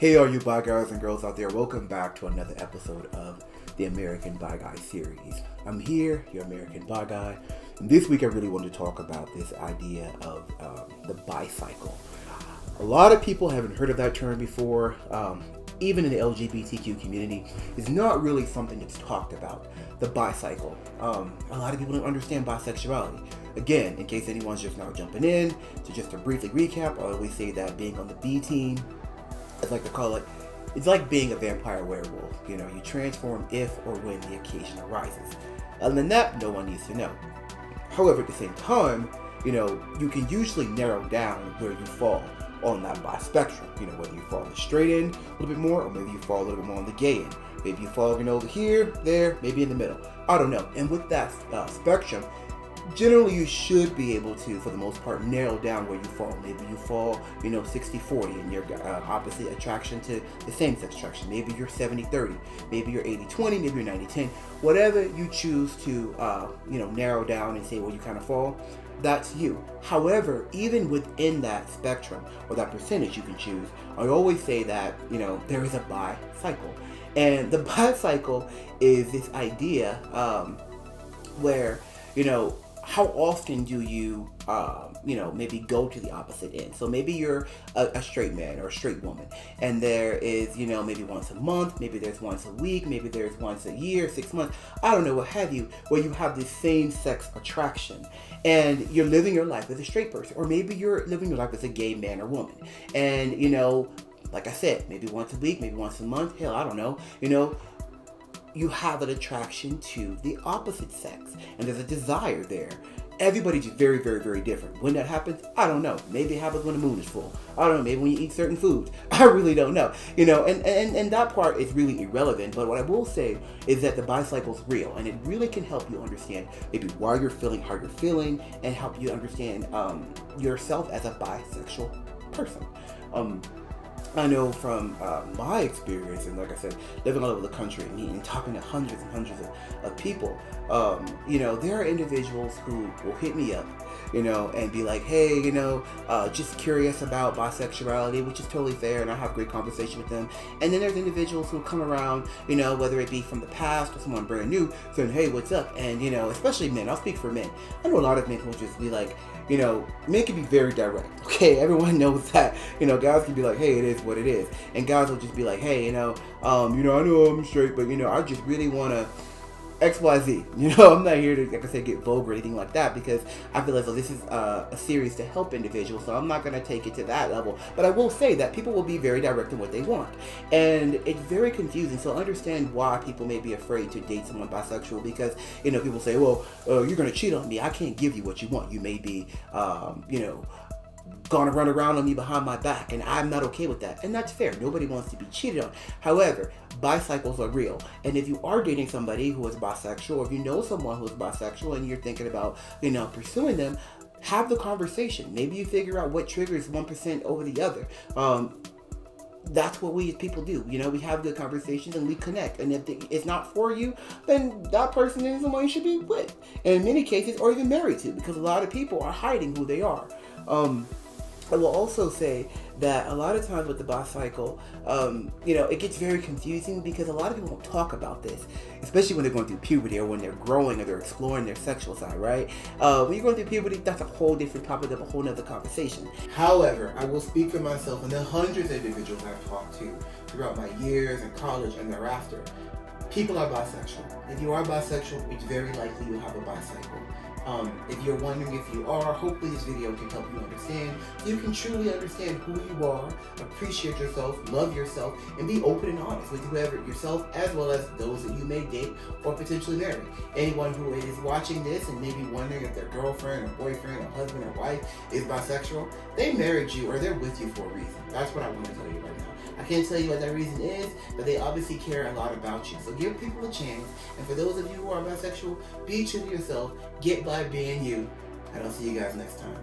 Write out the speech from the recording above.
Hey, all you bi guys and girls out there, welcome back to another episode of the American Bi Guy series. I'm here, your American Bi Guy, and this week I really want to talk about this idea of um, the bi cycle. A lot of people haven't heard of that term before, um, even in the LGBTQ community. It's not really something that's talked about, the bi cycle. Um, a lot of people don't understand bisexuality. Again, in case anyone's just now jumping in, to just to briefly recap, I always say that being on the B team, as like to call it, it's like being a vampire werewolf. You know, you transform if or when the occasion arises. Other than that, no one needs to know. However, at the same time, you know, you can usually narrow down where you fall on that bi spectrum. You know, whether you fall on the straight end a little bit more, or maybe you fall a little bit more on the gay end. Maybe you fall, over here, there, maybe in the middle. I don't know. And with that uh, spectrum, generally you should be able to for the most part narrow down where you fall. Maybe you fall you know 60-40 and your uh, opposite attraction to the same sex attraction. Maybe you're 70-30 maybe you're 80-20 maybe you're 90-10 whatever you choose to uh, you know narrow down and say where you kind of fall that's you. However even within that spectrum or that percentage you can choose i always say that you know there is a bi cycle. And the bi cycle is this idea um, where you know how often do you, um, you know, maybe go to the opposite end? So maybe you're a, a, straight man or a straight woman, and there is, you know, maybe once a month, maybe there's once a week, maybe there's once a year, six months, I don't know, what have you, where you have the same sex attraction, and you're living your life as a straight person, or maybe you're living your life as a gay man or woman, and you know, like I said, maybe once a week, maybe once a month, hell, I don't know, you know, you have an attraction to the opposite sex and there's a desire there. Everybody's very, very, very different. When that happens, I don't know. Maybe it happens when the moon is full. I don't know. Maybe when you eat certain foods. I really don't know. You know, and, and, and that part is really irrelevant. But what I will say is that the bi cycle is real and it really can help you understand maybe why you're feeling how you're feeling and help you understand um, yourself as a bisexual person. Um, I know from uh, my experience, and like I said, living all over the country and meeting, talking to hundreds and hundreds of, of people, um, you know, there are individuals who will hit me up, you know, and be like, hey, you know, uh, just curious about bisexuality, which is totally fair, and I have great conversation with them. And then there's individuals who come around, you know, whether it be from the past or someone brand new, saying, hey, what's up? And, you know, especially men, I'll speak for men. I know a lot of men will just be like, you know, men can be very direct. Okay, everyone knows that. You know, guys can be like, "Hey, it is what it is," and guys will just be like, "Hey, you know, um, you know, I know I'm straight, but you know, I just really want to." XYZ. You know, I'm not here to, like I said, get vulgar or anything like that because I feel as though this is uh, a series to help individuals, so I'm not going to take it to that level. But I will say that people will be very direct in what they want. And it's very confusing, so understand why people may be afraid to date someone bisexual because, you know, people say, well, uh, you're going to cheat on me. I can't give you what you want. You may be, um, you know, gonna run around on me behind my back, and I'm not okay with that. And that's fair. Nobody wants to be cheated on. However, bi cycles are real. And if you are dating somebody who is bisexual, or if you know someone who is bisexual and you're thinking about, you know, pursuing them, have the conversation. Maybe you figure out what triggers 1% over the other. Um, that's what we as people do. You know, we have good conversations and we connect. And if it's not for you, then that person isn't the one you should be with. And in many cases, or even married to, because a lot of people are hiding who they are. Um, I will also say that a lot of times with the bi cycle, um, you know, it gets very confusing because a lot of people don't talk about this, especially when they're going through puberty or when they're growing or they're exploring their sexual side, right? Uh, when you're going through puberty, that's a whole different topic of a whole nother conversation. However, I will speak for myself and the hundreds of individuals I've talked to throughout my years in college and thereafter. People are bisexual. If you are bisexual, it's very likely you'll have a bi cycle. Um, if you're wondering if you are, hopefully this video can help you understand. You can truly understand who you are, appreciate yourself, love yourself, and be open and honest with whoever yourself as well as those that you may date or potentially marry. Anyone who is watching this and maybe wondering if their girlfriend or boyfriend or husband or wife is bisexual, they married you or they're with you for a reason. That's what I want to tell you right now. I can't tell you what that reason is, but they obviously care a lot about you. So give people a chance. And for those of you who are bisexual, be true to yourself. Get by being you. And I'll see you guys next time.